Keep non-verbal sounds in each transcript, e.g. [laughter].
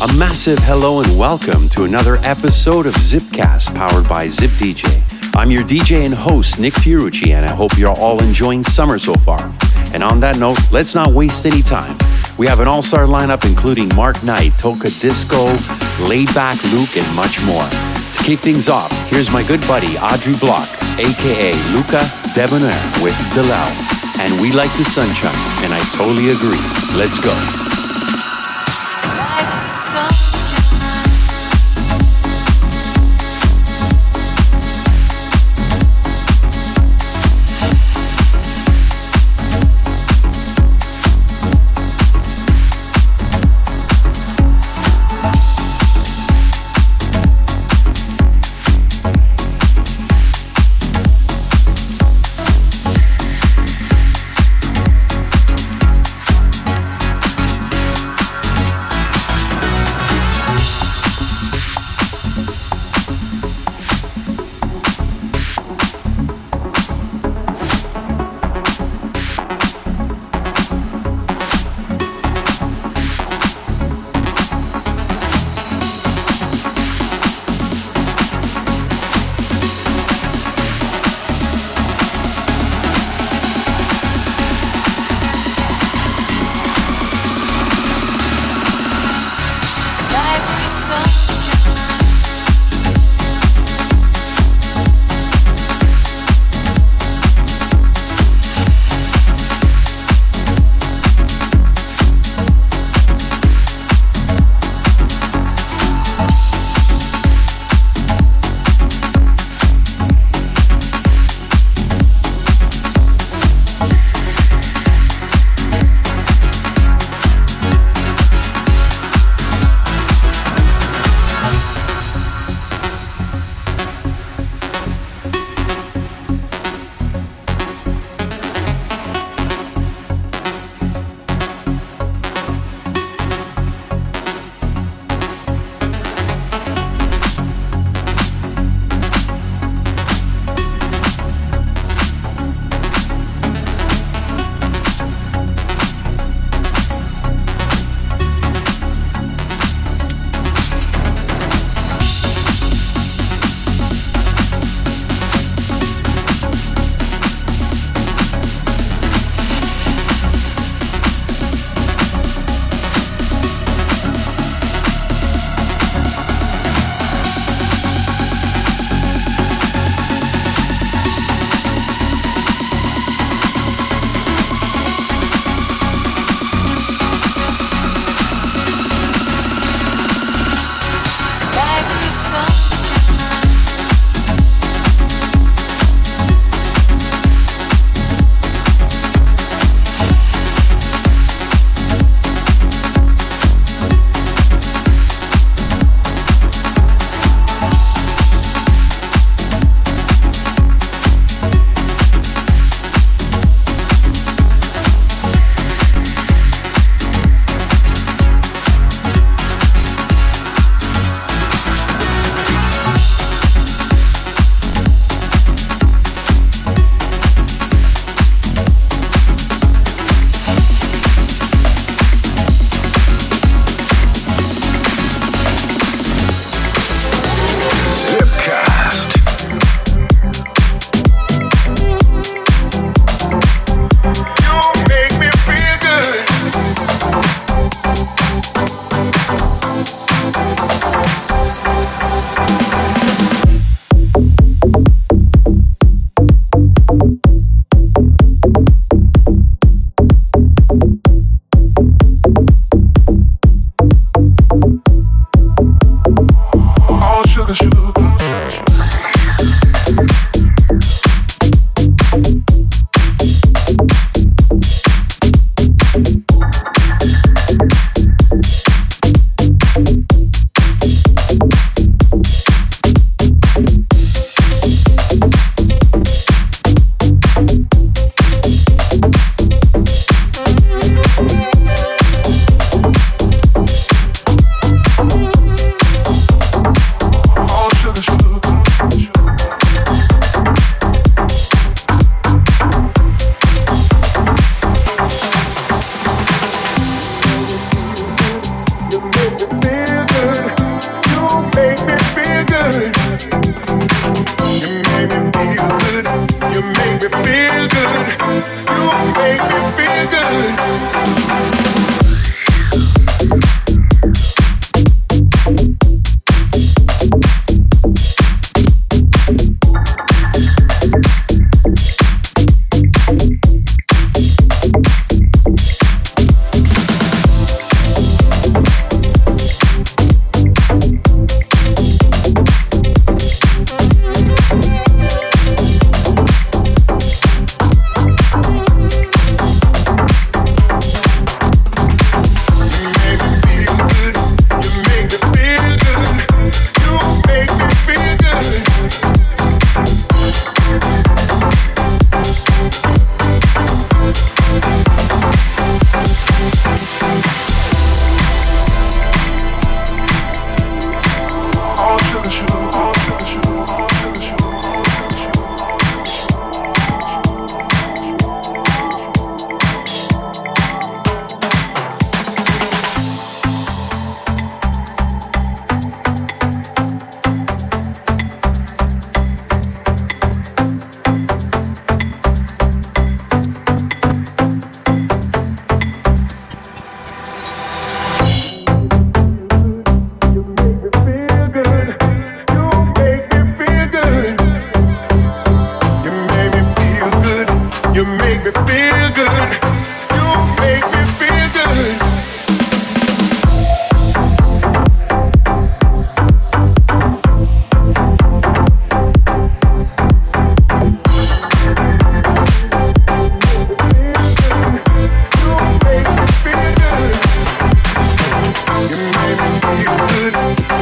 A massive hello and welcome to another episode of Zipcast powered by Zip DJ. I'm your DJ and host, Nick Fiorucci, and I hope you're all enjoying summer so far. And on that note, let's not waste any time. We have an all star lineup including Mark Knight, Toka Disco, Laidback Luke, and much more. To kick things off, here's my good buddy Audrey Block, aka Luca Debonaire with Delau. And we like the sunshine, and I totally agree. Let's go.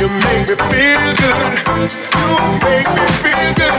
You make me feel good. You make me feel good.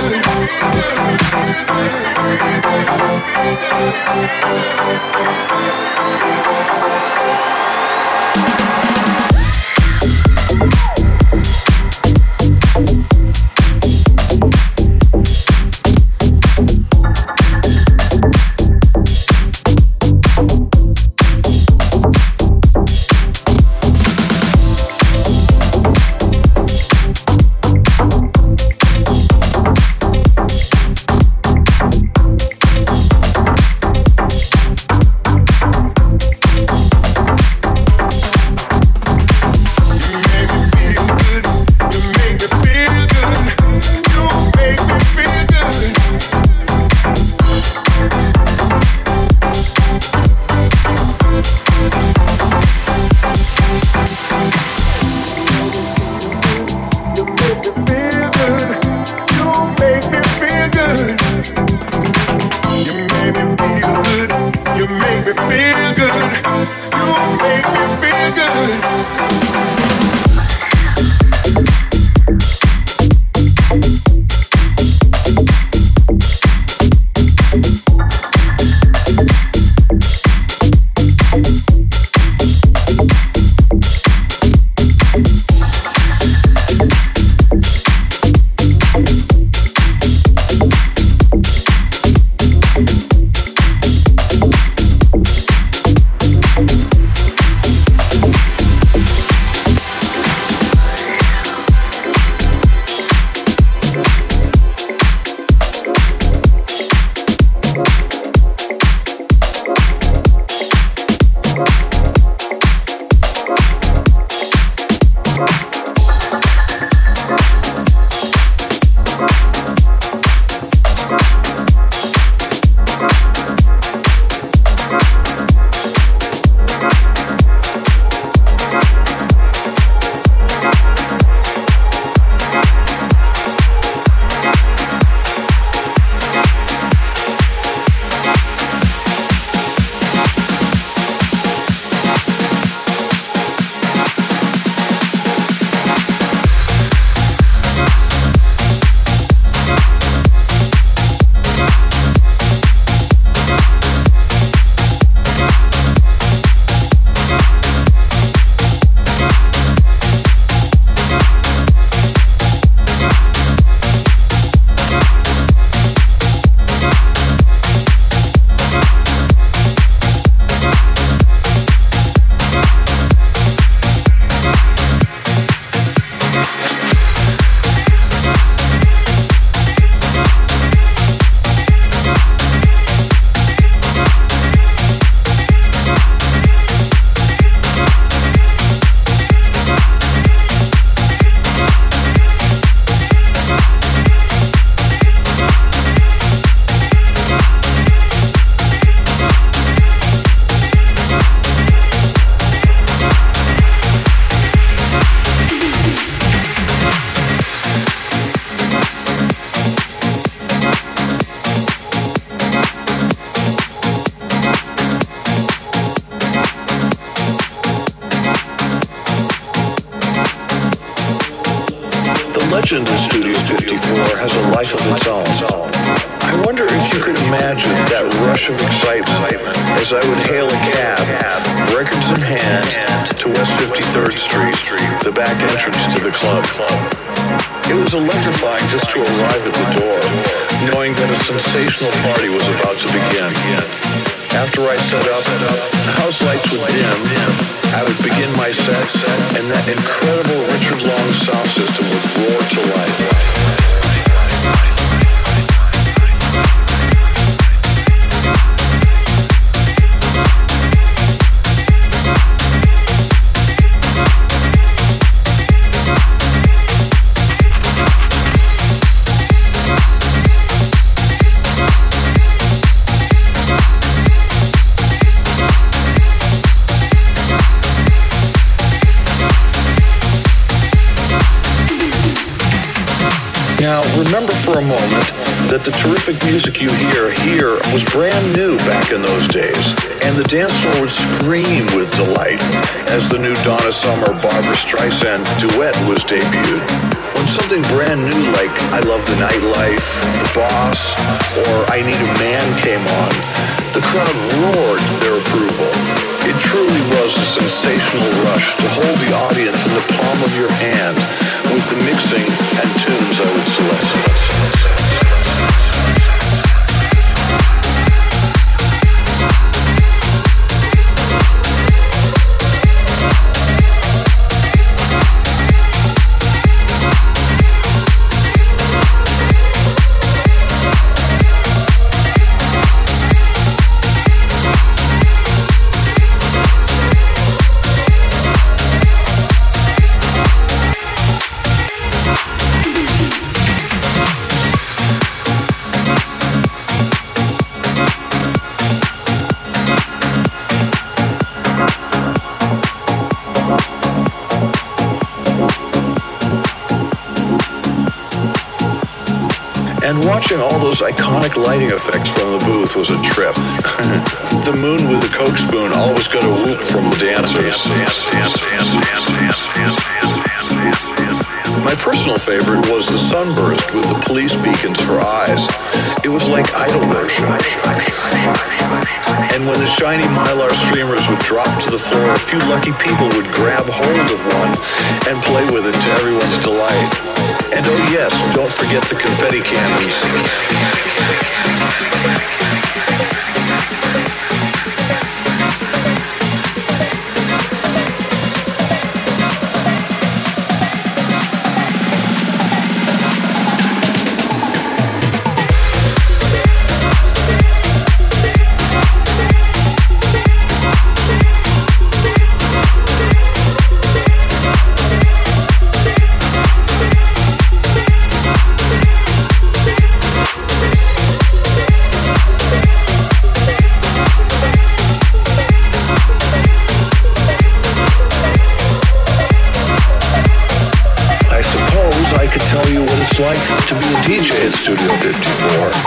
legend of Studio 54 has a life of its own. I wonder if you could imagine that rush of excitement as I would hail a cab, records in hand, to West 53rd Street, the back entrance to the club. It was electrifying just to arrive at the door, knowing that a sensational party was about to begin. After I set up, the house lights would dim. I would begin my set, and that incredible Richard Long sound system would roar to life. perfect music you hear here was brand new back in those days, and the dance floor would scream with delight as the new Donna Summer Barbra Streisand duet was debuted. When something brand new like I Love the Nightlife, The Boss, or I Need a Man came on, the crowd roared their approval. It truly was a sensational rush to hold the audience in the palm of your hand with the mixing and tunes I would select. Watching all those iconic lighting effects from the booth was a trip. [laughs] the moon with the coke spoon always got a whoop from the dancers. My personal favorite was the sunburst with the police beacons for eyes. It was like idol worship. And when the shiny mylar streamers would drop to the floor, a few lucky people would grab hold of one and play with it to everyone's delight. And oh yes, don't forget the confetti cannons. DJ Studio 54.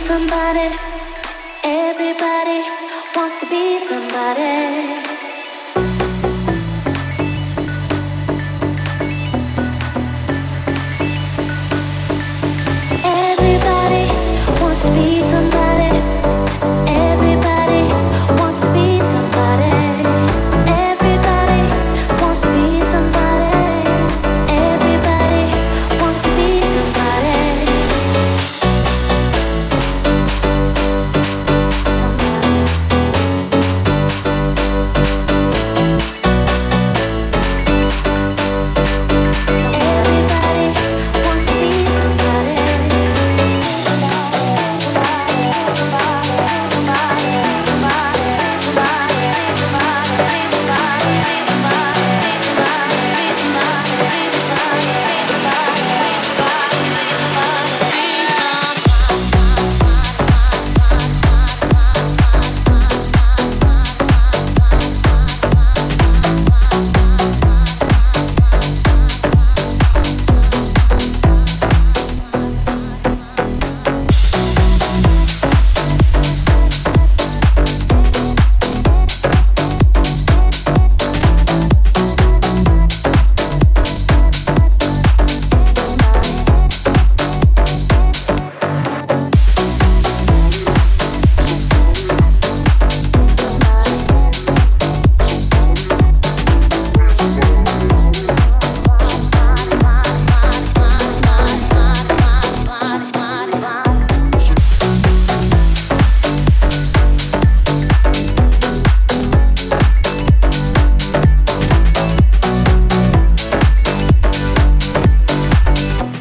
somebody. Everybody wants to be somebody.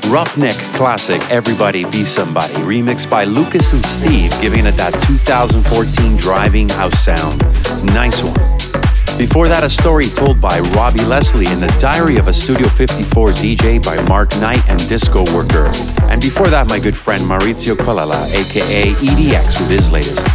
Ruffneck classic Everybody Be Somebody, remixed by Lucas and Steve, giving it that 2014 driving house sound. Nice one. Before that, a story told by Robbie Leslie in the Diary of a Studio 54 DJ by Mark Knight and Disco Worker. And before that, my good friend Maurizio Colella, aka EDX, with his latest.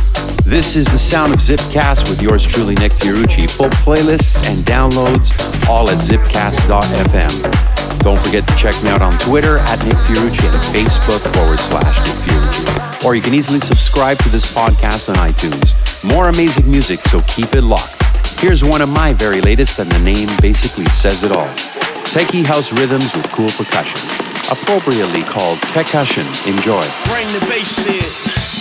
This is the sound of Zipcast with yours truly, Nick Fiorucci. Full playlists and downloads all at zipcast.fm. Don't forget to check me out on Twitter at Nick Fiorucci and Facebook forward slash Nick Fiorucci. Or you can easily subscribe to this podcast on iTunes. More amazing music, so keep it locked. Here's one of my very latest, and the name basically says it all. Techie house rhythms with cool percussions, appropriately called Techcussion. Enjoy. Bring the bass in.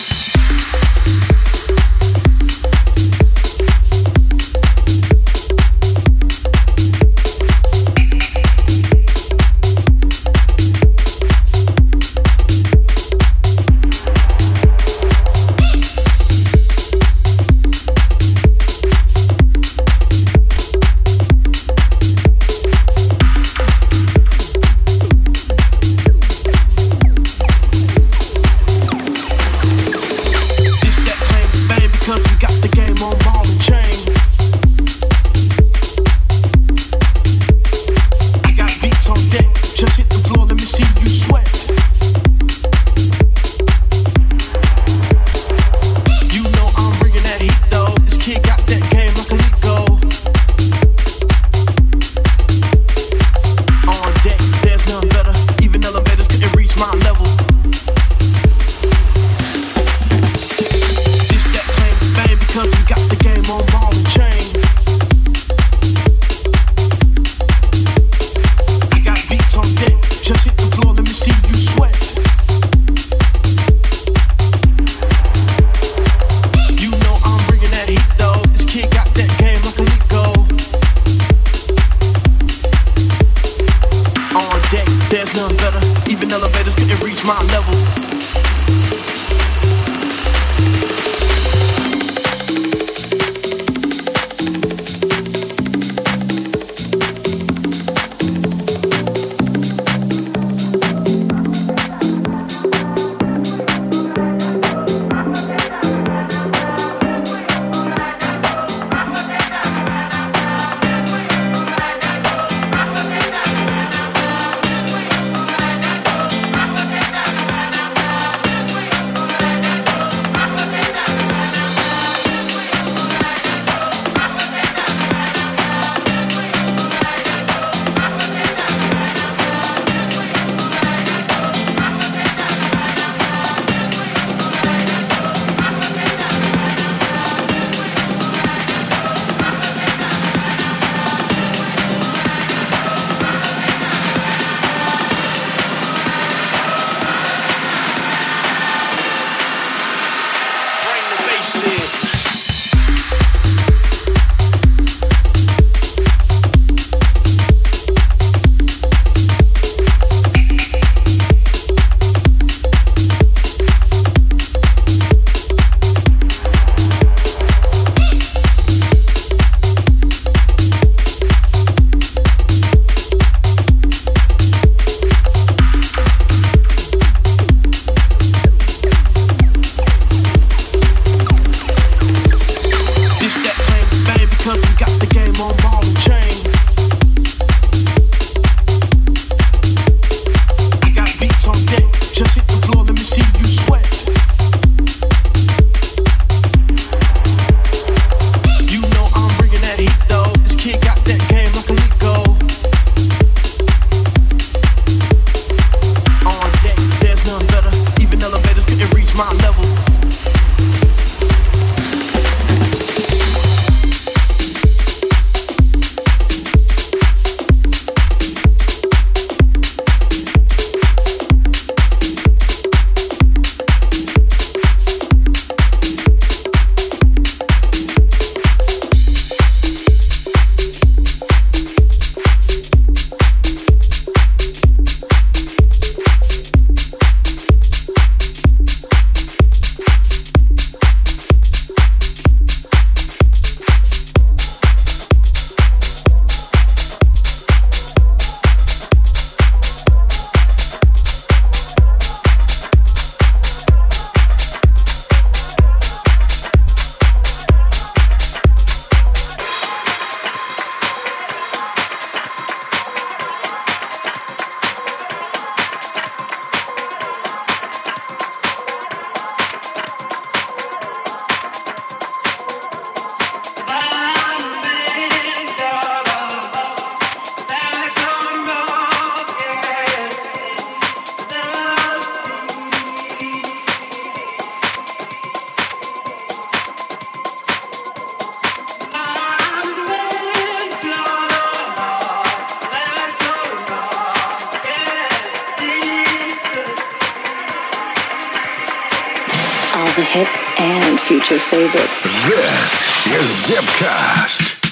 Future favorites. This is Zipcast.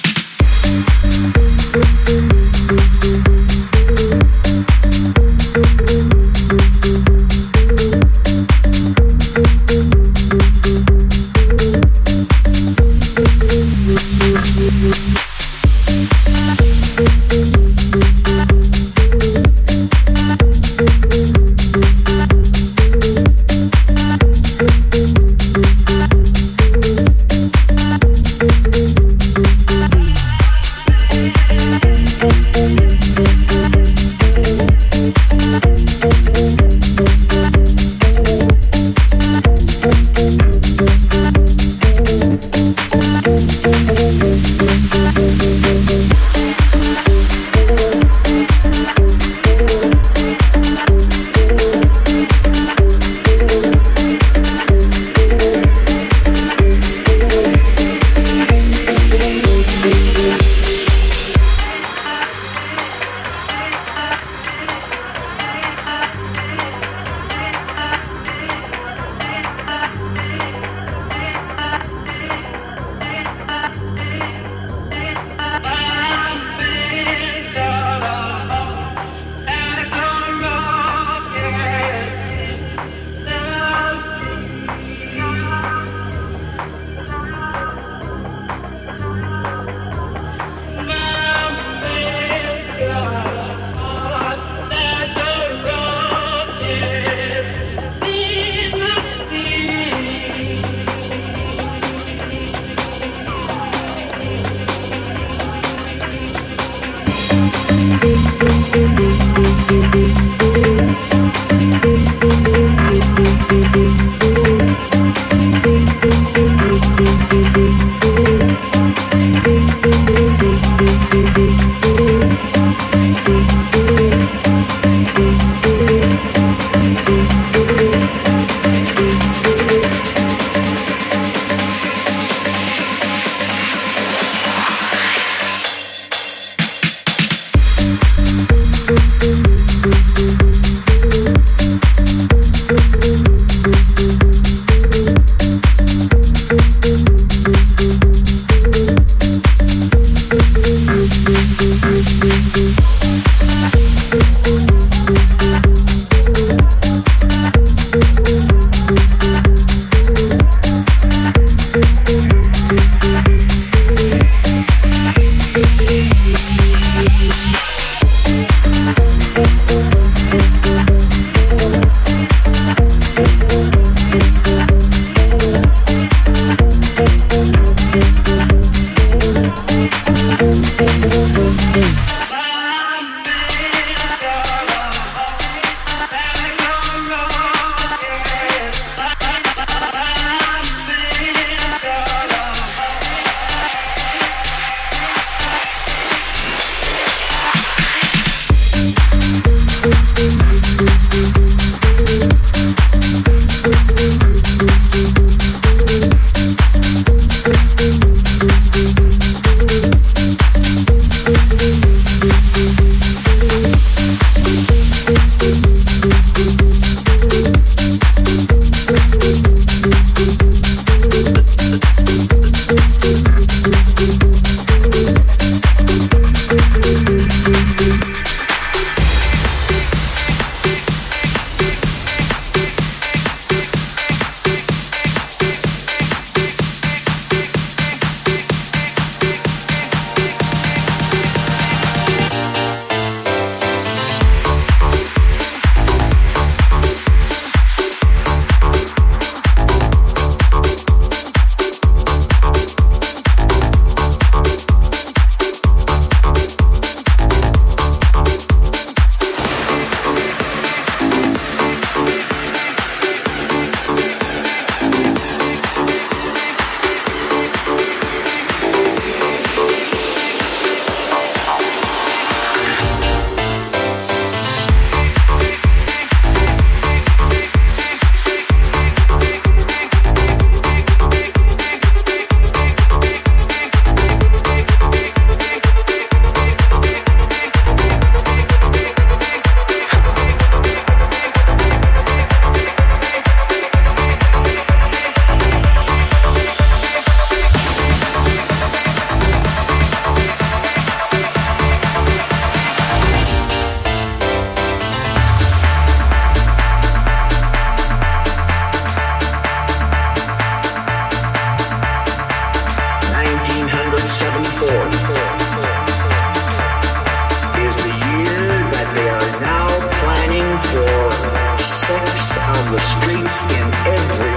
every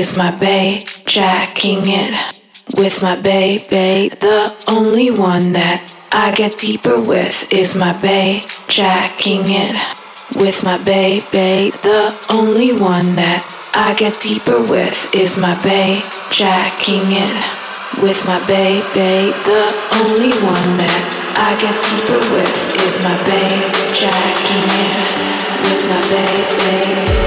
is my bae, jacking it with my baby. The only one that I get deeper with is my bae, jacking it with my baby. The only one that I get deeper with is my bae, jacking it with my baby. The only one that I get deeper with is my bae, jacking it with my baby.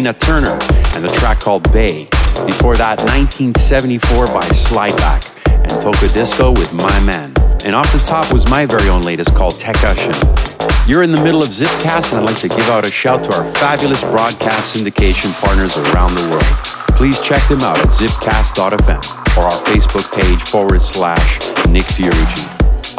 Gina Turner and the track called Bae. Before that, 1974 by Slyback and Tocadisco with My Man. And off the top was my very own latest called Tech Ushin. You're in the middle of Zipcast, and I'd like to give out a shout to our fabulous broadcast syndication partners around the world. Please check them out at zipcast.fm or our Facebook page forward slash Nick Fiorucci.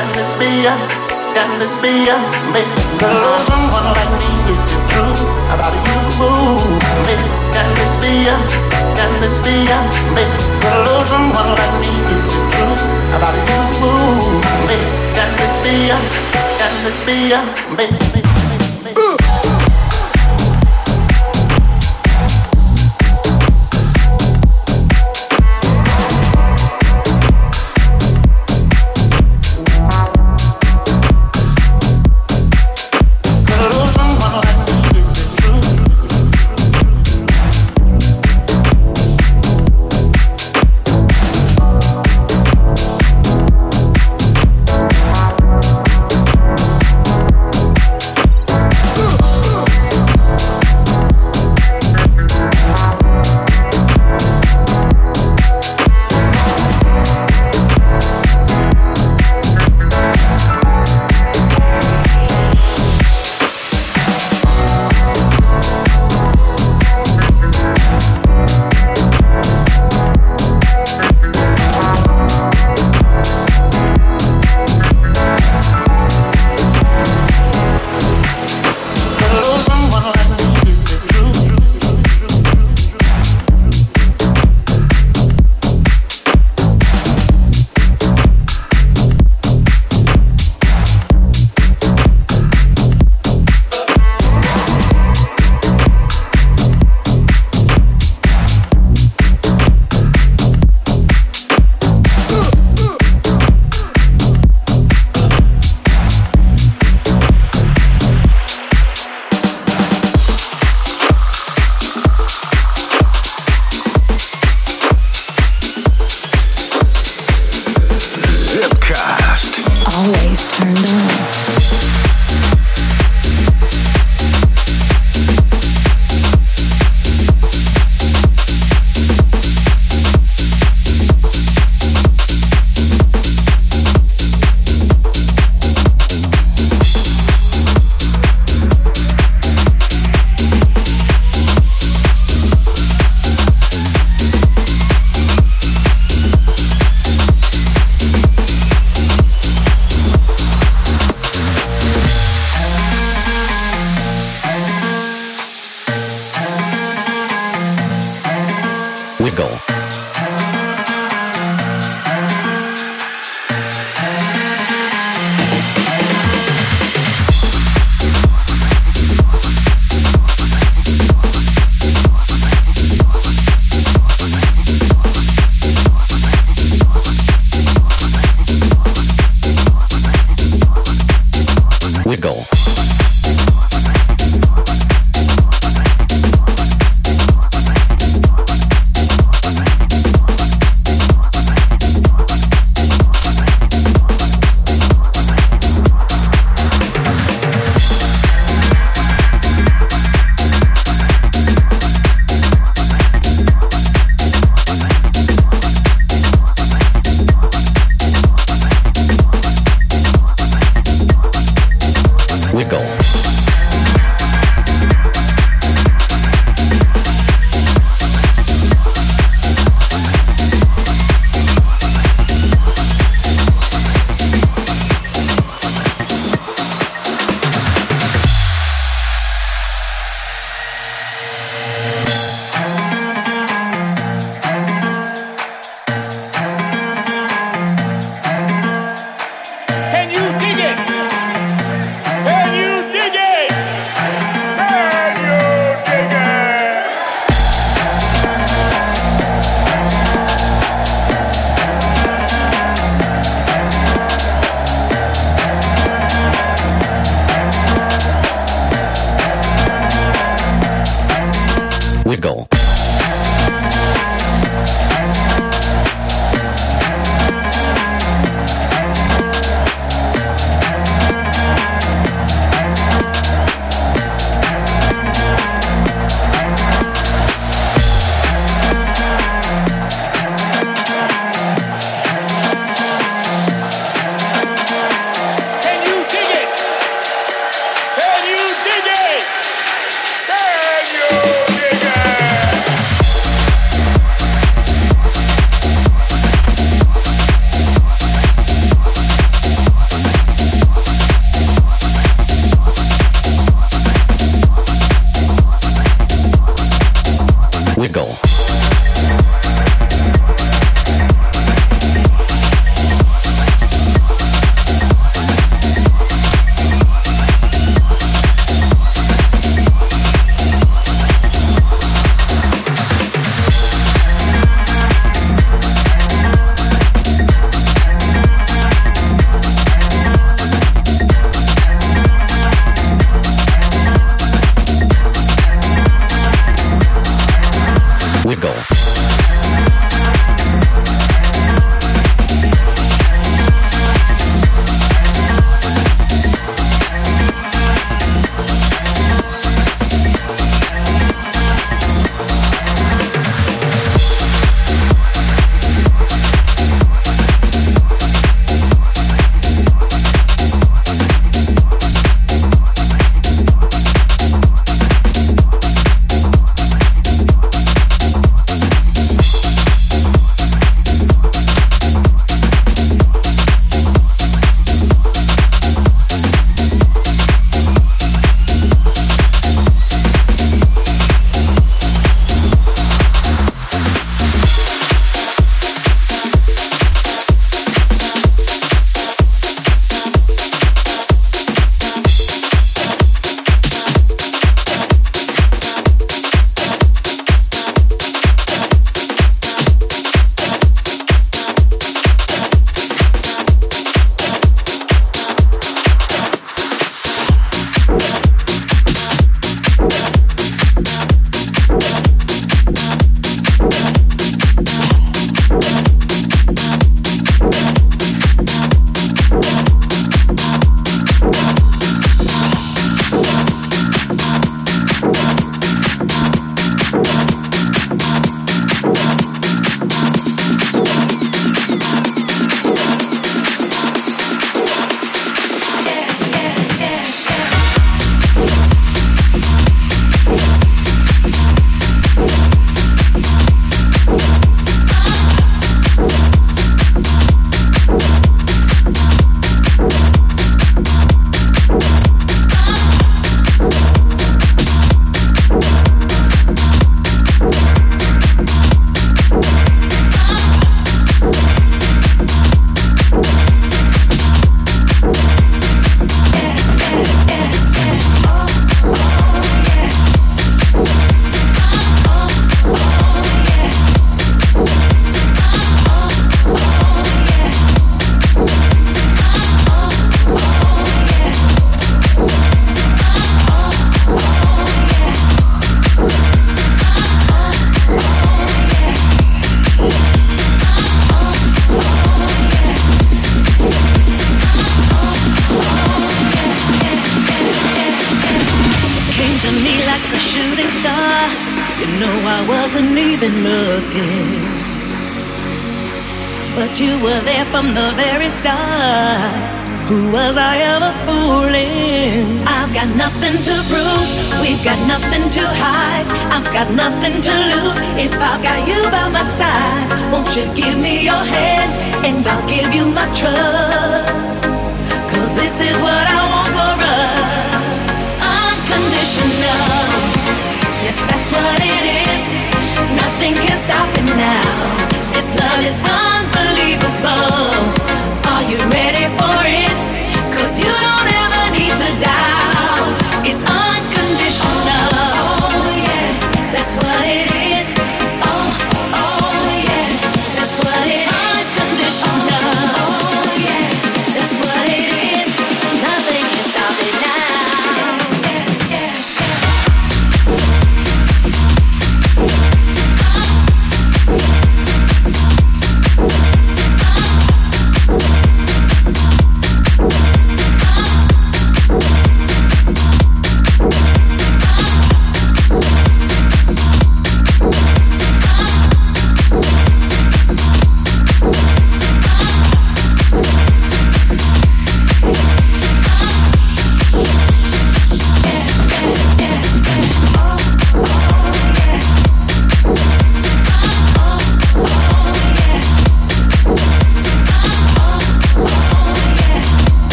can this be a, can this be a, make love someone like me? Is it true about you, can this be a, can this be a, make love someone like me? Is it true about you, can this be can this be a, make, make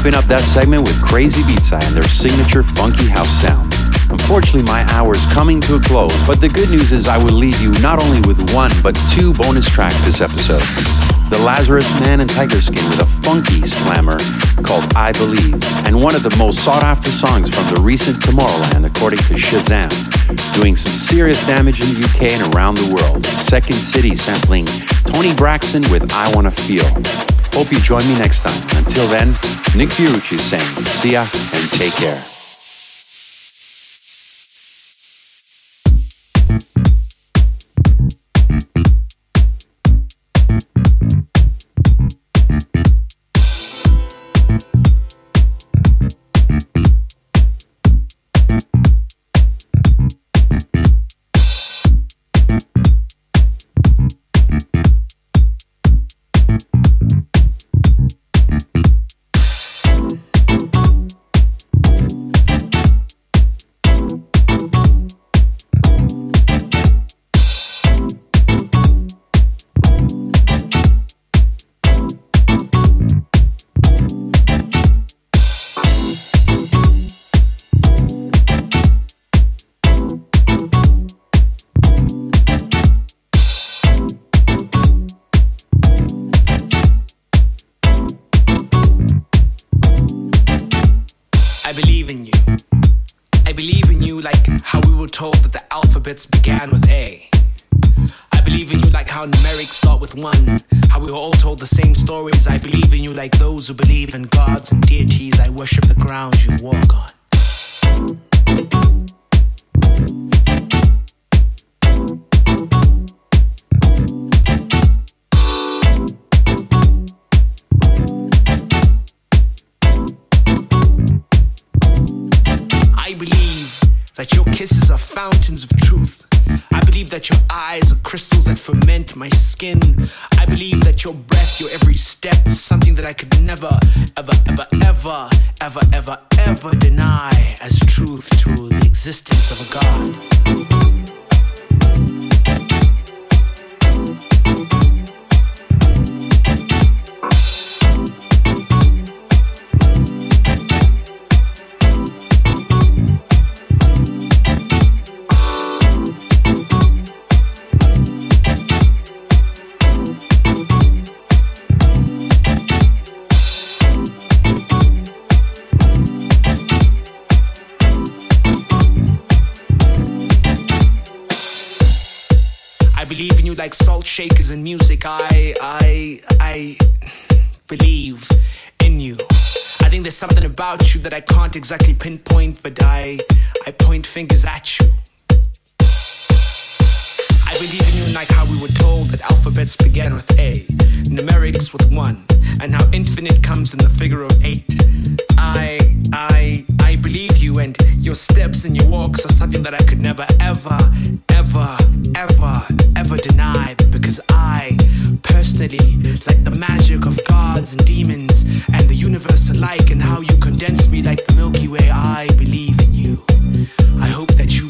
Wrapping up that segment with Crazibiza and their signature funky house sound. Unfortunately, my hour is coming to a close, but the good news is I will leave you not only with one, but two bonus tracks this episode. The Lazarus Man and Tiger Skin with a funky slammer called I Believe, and one of the most sought after songs from the recent Tomorrowland, according to Shazam, doing some serious damage in the UK and around the world. Second City sampling Toni Braxton with I Wanna Feel. Hope you join me next time. Until then, Nick saying, see ya and take care. Alphabets began with A. I believe in you like how numerics start with one. How we were all told the same stories. I believe in you like those who believe in gods and deities. I worship the ground you walk on. That your kisses are fountains of truth. I believe that your eyes are crystals that ferment my skin. I believe that your breath, your every step is something that I could never, ever, ever, ever, ever, ever, ever deny as truth to the existence of a God. Like salt shakers and music. I, I, I believe in you. I think there's something about you that I can't exactly pinpoint, but I, I point fingers at you. I believe in you like how we were told that alphabets began with A, numerics with one, and how infinite comes in the figure of eight. I, I, I believe you, and your steps and your walks are something that I could never, ever, ever, ever, deny because I, personally, like the magic of gods and demons and the universe alike, and how you condense me like the Milky Way. I believe in you. I hope that you